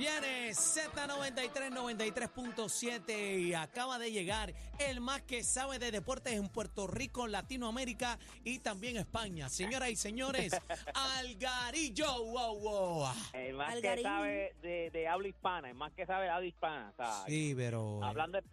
Viene Z93 93.7 y acaba de llegar el más que sabe de deportes en Puerto Rico, Latinoamérica y también España. Señoras y señores, Algarillo, wow, wow. El más Algarín. que sabe de, de habla hispana, el más que sabe de habla hispana. O sea, Sí, pero hablando de-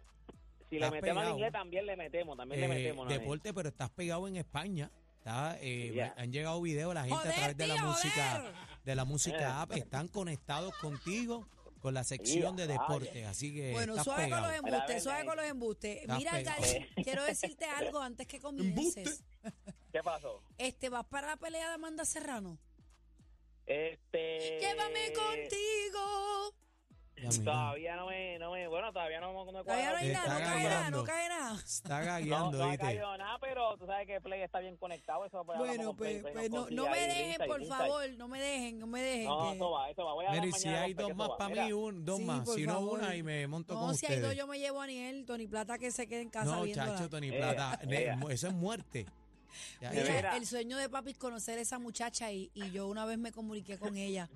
si le metemos al inglés, también le metemos, también le eh, metemos. ¿no? deporte, pero estás pegado en España. Está, eh. Han llegado videos la gente Joder, a través de la música, joder. De la Eh. música app, están conectados contigo con la sección de vaya. deporte, así que Bueno, estás suave pegado. con los embustes, suave con los embustes. Estás Mira, pegado. Quiero decirte algo antes que comiences. ¿Qué pasó? Este, ¿vas para la pelea de Amanda Serrano? Este. Llévame contigo. Todavía no me, no me, bueno, todavía no, no me Todavía no hay Eh, nada, está no cae nada, no cae nada. Está No, gagueando, no ha ¿viste? caído nada, pero tú sabes que Play está bien conectado. Eso Bueno, pues, Play, pues no, no me dejen, por favor, no me dejen, no me dejen. No, que- eso va, eso va. Voy a Mira, hablar y si hay dos más para mí, un, dos Sí, más. Si no, favor. una y me monto No, con si hay ustedes. dos, yo me llevo a Aniel, Tony Plata, que se quede en casa no, viéndola. chacho, Tony Ea, Plata. ne- Eso es muerte. Mira, el sueño de papi es conocer a esa muchacha y, y yo una vez me comuniqué con ella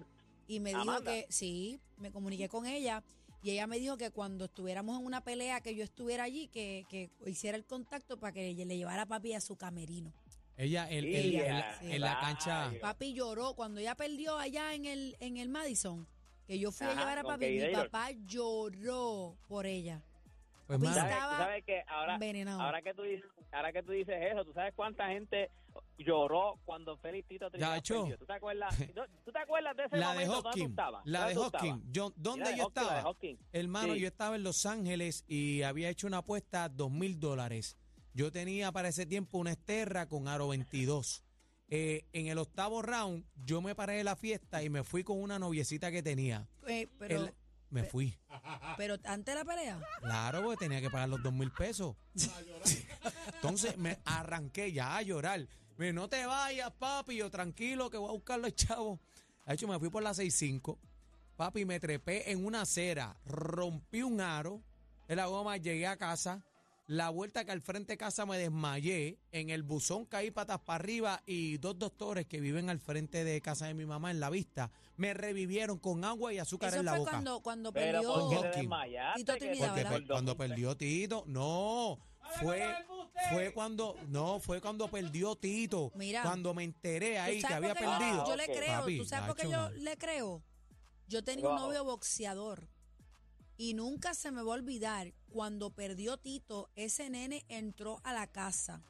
y me dijo Amanda. que sí, me comuniqué con ella y ella me dijo que cuando estuviéramos en una pelea que yo estuviera allí, que, que hiciera el contacto para que le llevara a papi a su camerino. Ella en, en- Ella, en la- sí. en la cancha. Papi lloró cuando ella perdió allá en el, en el Madison, que yo fui a llevar a papi, mi papá lloró por ella. Pues, Papi, mano, ¿Sabes, estaba tú sabes que ahora, envenenado. ahora que tú dices, ahora que tú dices eso, ¿tú sabes cuánta gente lloró cuando Félix Tito Trinidad? ¿Tú te acuerdas? ¿Tú, te acuerdas de ese la de momento? ¿Dónde tú Hawking. estabas? La de ¿Dónde tú Hawking. Yo, ¿Dónde de yo Hawking, la de estaba? Hawking. Hermano, Sí. yo estaba en Los Ángeles y había hecho una apuesta dos mil dólares. Yo tenía para ese tiempo una Esterra con aro 22. Eh, en el octavo round, yo me paré de la fiesta y me fui con una noviecita que tenía. Eh, pero, El- me fui. pero antes de la pelea. Claro, porque tenía que pagar los dos mil pesos. Entonces me arranqué ya a llorar. Me no te vayas, papi, yo tranquilo que voy a buscar los chavos. De hecho, me fui por la 65. Papi, me trepé en una acera, rompí un aro en la goma, llegué a casa. La vuelta que al frente de casa me desmayé. En el buzón caí patas para arriba y dos doctores que viven al frente de casa de mi mamá en la vista me revivieron con agua y azúcar Eso en la fue boca. cuando, cuando Pero perdió. Tito cuando 2000 perdió Tito, no, fue, fue cuando, no, fue cuando perdió Tito, Mira, cuando me enteré ¿Tú ahí que había yo- perdido. Yo, le creo. Papi, ¿Tú sabes por qué yo le creo? Yo tenía un novio boxeador y nunca se me va a olvidar cuando perdió Tito, ese nene entró a la casa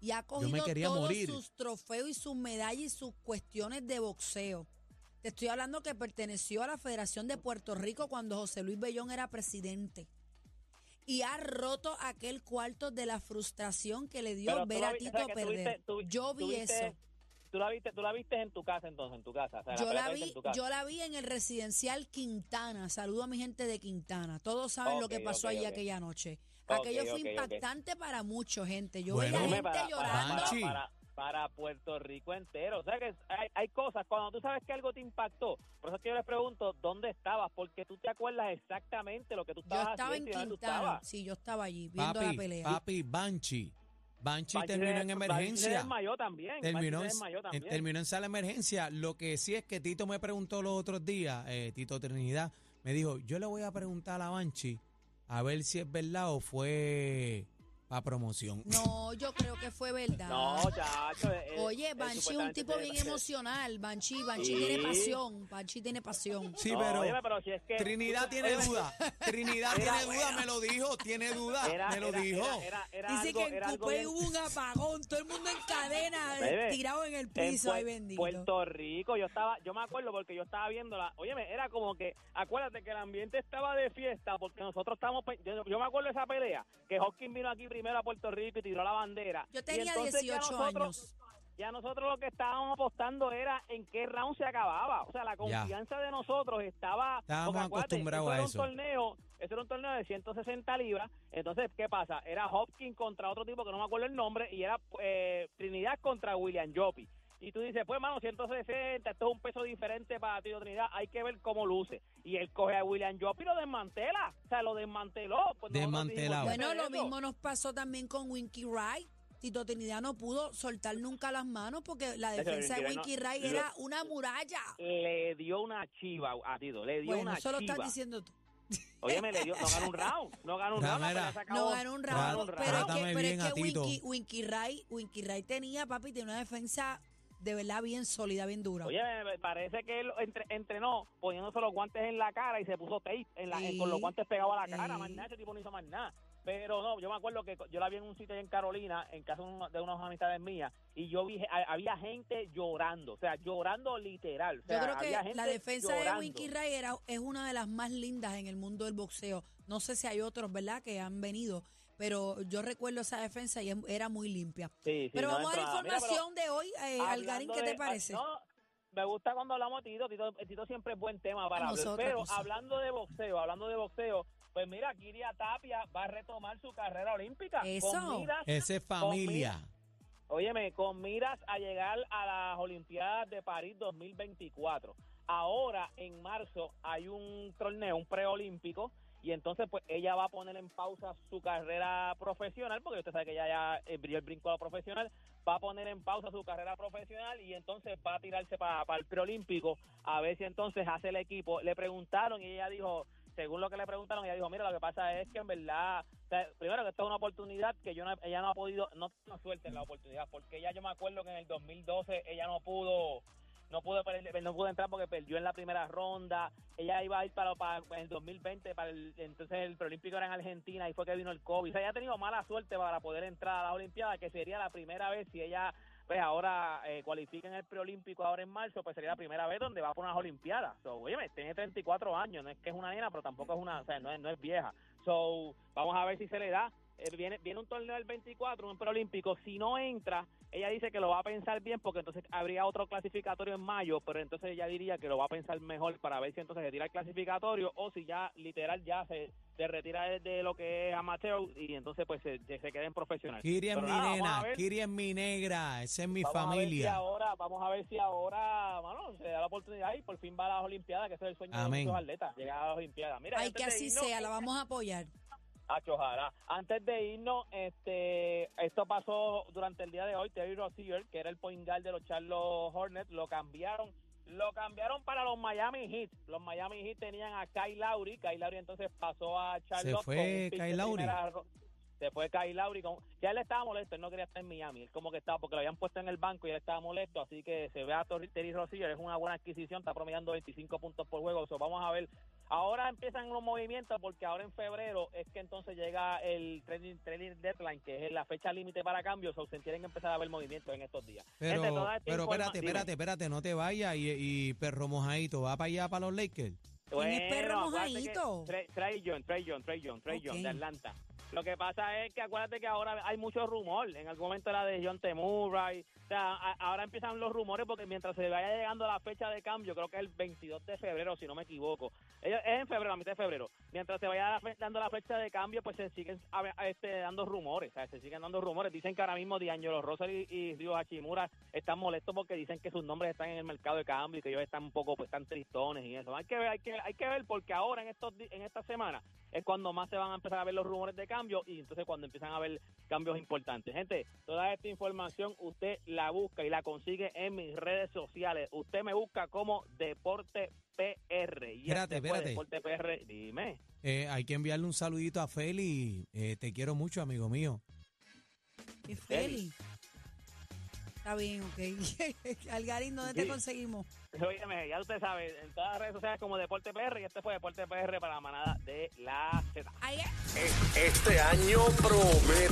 y ha cogido todos morir. sus trofeos y sus medallas y sus cuestiones de boxeo. Te estoy hablando que perteneció a la Federación de Puerto Rico cuando José Luis Bellón era presidente. Y ha roto aquel cuarto de la frustración que le dio Pero ver a Tito perder. Yo vi eso. Tú la viste, tú la viste en tu casa entonces, en tu casa. O sea, Yo la vi, en tu casa. yo la vi en el residencial Quintana. Saludo a mi gente de Quintana. Todos saben lo que pasó ok, allí aquella noche. Aquello fue impactante para mucha gente. Yo Bueno, veía gente para, para, llorando. para, Banchi. para, para Puerto Rico entero. O sea que hay, hay cosas, cuando tú sabes que algo te impactó, por eso es que yo les pregunto, ¿dónde estabas? Porque tú te acuerdas exactamente lo que tú Yo estabas estaba en haciendo Quintana. estabas. Sí, yo estaba allí viendo la Papi, pelea. papi, Banchi. Banchi Banchi terminó en emergencia. desmayó también. Terminó desmayó también. terminó en sala de emergencia. Lo que sí es que Tito me preguntó los otros días, eh, Tito Trinidad, me dijo, yo le voy a preguntar a Banchi a ver si es verdad o fue para promoción. No, yo creo que fue verdad. No, chacho. eh, eh, Oye, eh, Banchi es un supuestamente tipo bien emocional. Banchi, Banchi Sí. tiene pasión. Banchi tiene pasión. Sí, No, pero, óyeme, pero si es que- Trinidad tú- tiene óyeme, duda. Trinidad Era- tiene duda, me lo dijo, tiene duda, Era, me lo era- dijo. Era, era, era Dice algo, que en era algo Cupé bien- hubo un apagón. Todo el mundo en cadena, Bebé, tirado en el en piso. Ay, bendito. Puerto Rico, yo estaba, yo me acuerdo porque yo estaba viendo la, óyeme, era como que, acuérdate que el ambiente estaba de fiesta porque nosotros estábamos, pe- yo, yo me acuerdo de esa pelea, que Hawkins vino aquí primero a Puerto Rico y tiró la bandera. Yo Y tenía entonces ya 18 nosotros- años. ya nosotros lo que estábamos apostando era en qué round se acababa. O sea, la confianza de nosotros estaba... Estábamos acostumbrados eso a era eso. Un torneo, eso era un torneo de 160 libras. Entonces, ¿qué pasa? Era Hopkins contra otro tipo que no me acuerdo el nombre y era eh, Trinidad contra William Jopi. Y tú dices, pues, mano, 160, esto es un peso diferente para Tito Trinidad, hay que ver cómo luce. Y él coge a William Jopi y lo desmantela, o sea, lo desmanteló. Pues Desmantelado. ¿qué Bueno, lo eso? mismo nos pasó también con Winky Wright. Tito Trinidad no pudo soltar nunca las manos porque la Eso, defensa de Winky no- era una muralla. Le dio una chiva a Tito, le dio Bueno, una eso lo chiva. estás diciendo tú. Oye, me le dio, no ganó un round, no ganó un round. No ganó un round, un pero es que, pero es que. Winky, Winky Wright, Winky Wright tenía, papi, tenía una defensa de verdad bien sólida, bien dura. Oye, me- parece que él entre- entrenó poniéndose los guantes en la cara y se puso tape en la, Sí. con los guantes pegados a la cara. Sí. Más nada, ese tipo no hizo más nada. Pero no, yo me acuerdo que yo la vi en un sitio allá en Carolina, en casa de unas amistades mías, y yo vi, había gente llorando, o sea, llorando literal. O sea, Yo creo había que gente la defensa llorando. de Winky Wright era, es una de las más lindas en el mundo del boxeo. No sé si hay otros, ¿verdad?, que han venido, pero yo recuerdo esa defensa y era muy limpia. Sí, sí, pero no vamos a la. Mira, información de hoy. Eh, Algarín, ¿qué te parece? ah, No, me gusta cuando hablamos de Tito. Tito, Tito siempre es buen tema para hablar. nosotros, Pero hablando de boxeo, hablando de boxeo, pues mira, Kiria Tapia va a retomar su carrera olímpica. Eso. Con miras, Ese es familia. óyeme, con miras a llegar a las Olimpiadas de París 2024. Ahora, en marzo, hay un torneo, un preolímpico. Y entonces, pues, ella va a poner en pausa su carrera profesional, porque usted sabe que ella ya eh, dio el brinco a lo profesional, va a poner en pausa su carrera profesional y entonces va a tirarse para el preolímpico a ver si entonces hace el equipo. Le preguntaron y ella dijo, según lo que le preguntaron, ella dijo, mira, lo que pasa es que en verdad, primero que esto es una oportunidad que yo no, ella no ha podido, no tiene suerte en la oportunidad, porque ella yo me acuerdo que en el 2012 ella no pudo no pudo no pudo entrar porque perdió en la primera ronda. Ella iba a ir para, para el 2020, para el, entonces el preolímpico era en Argentina y fue que vino el COVID. O sea, ella ha tenido mala suerte para poder entrar a las Olimpiadas, que sería la primera vez si ella pues ahora eh, cualifica en el preolímpico ahora en marzo, pues sería la primera vez donde va por unas Olimpiadas. So, oye, tiene 34 años, no es que es una nena, pero tampoco es una, o sea, no es, no es vieja. So, vamos a ver si se le da. Eh, viene, viene un torneo del 24, un preolímpico. Si no entra, ella dice que lo va a pensar bien porque entonces habría otro clasificatorio en mayo, pero entonces ella diría que lo va a pensar mejor para ver si entonces se tira el clasificatorio o si ya literal ya se, se retira de, lo que es amateur y entonces pues se, se queda en profesional. Kiri es mi nada, nena. Kiri es mi negra, esa es mi Vamos a ver si familia. ahora, vamos a ver si ahora, se da la oportunidad y por fin va a las Olimpiadas, que ese es el sueño Amén. de muchos atletas, llegar a las Olimpiadas. Mira, Ay, que así irnos- sea, la vamos a apoyar. Hacho, ojalá. Antes de irnos, este, esto pasó durante el día de hoy. Terry Rozier, que era el point guard de los Charlotte Hornets, lo cambiaron. Lo cambiaron para los Miami Heat. Los Miami Heat tenían a Kyle Lowry. Kyle Lowry entonces pasó a Charlotte. fue un pick Kyle Lowry? Se fue Kyle Lowry. Con, ya él estaba molesto. Él no quería estar en Miami. Él como que estaba, porque lo habían puesto en el banco y él estaba molesto. Así que se ve a Terry Rozier. Es una buena adquisición. Está promediando 25 puntos por juego. So, vamos a ver Ahora empiezan los movimientos porque ahora en febrero es que entonces llega el trading, trading deadline, que es la fecha límite para cambios, o se tienen que empezar a ver movimientos en estos días. Pero, Gente, toda esta pero espérate, dime. espérate, espérate, no te vayas y, y perro mojadito, va para allá para los Lakers. ¿Quién es perro mojadito? Trey- John, Trey John, Trey John, Trey John, de Atlanta. Lo que pasa es que acuérdate que ahora hay mucho rumor. En algún momento era de John T. Murray. Sea, ahora empiezan los rumores porque mientras se vaya llegando la fecha de cambio, creo que es el 22 de febrero, si no me equivoco. Es en febrero, a mitad de febrero. Mientras se vaya dando la fecha de cambio, pues se siguen este, dando rumores. se siguen dando rumores. Dicen que ahora mismo D'Angelo Russell y, y Ryo Hachimura están molestos porque dicen que sus nombres están en el mercado de cambio y que ellos están un poco, pues están tristones y eso. Hay que ver, hay que, hay que ver porque ahora en estos en esta semana es cuando más se van a empezar a ver los rumores de cambio y entonces cuando empiezan a haber cambios importantes. Gente, toda esta información usted la busca y la consigue en mis redes sociales. Usted me busca como Deporte PR. Y Espérate, este fue espérate. Deporte PR, dime. Eh, hay que enviarle un saludito a Feli. Eh, te quiero mucho, amigo mío. ¿Qué Feli? Está bien, ok. Algarín, ¿dónde te conseguimos? Óyeme, ya usted sabe, en todas las redes sociales como Deporte PR y este fue Deporte PR para la manada de la Z. Este año promete.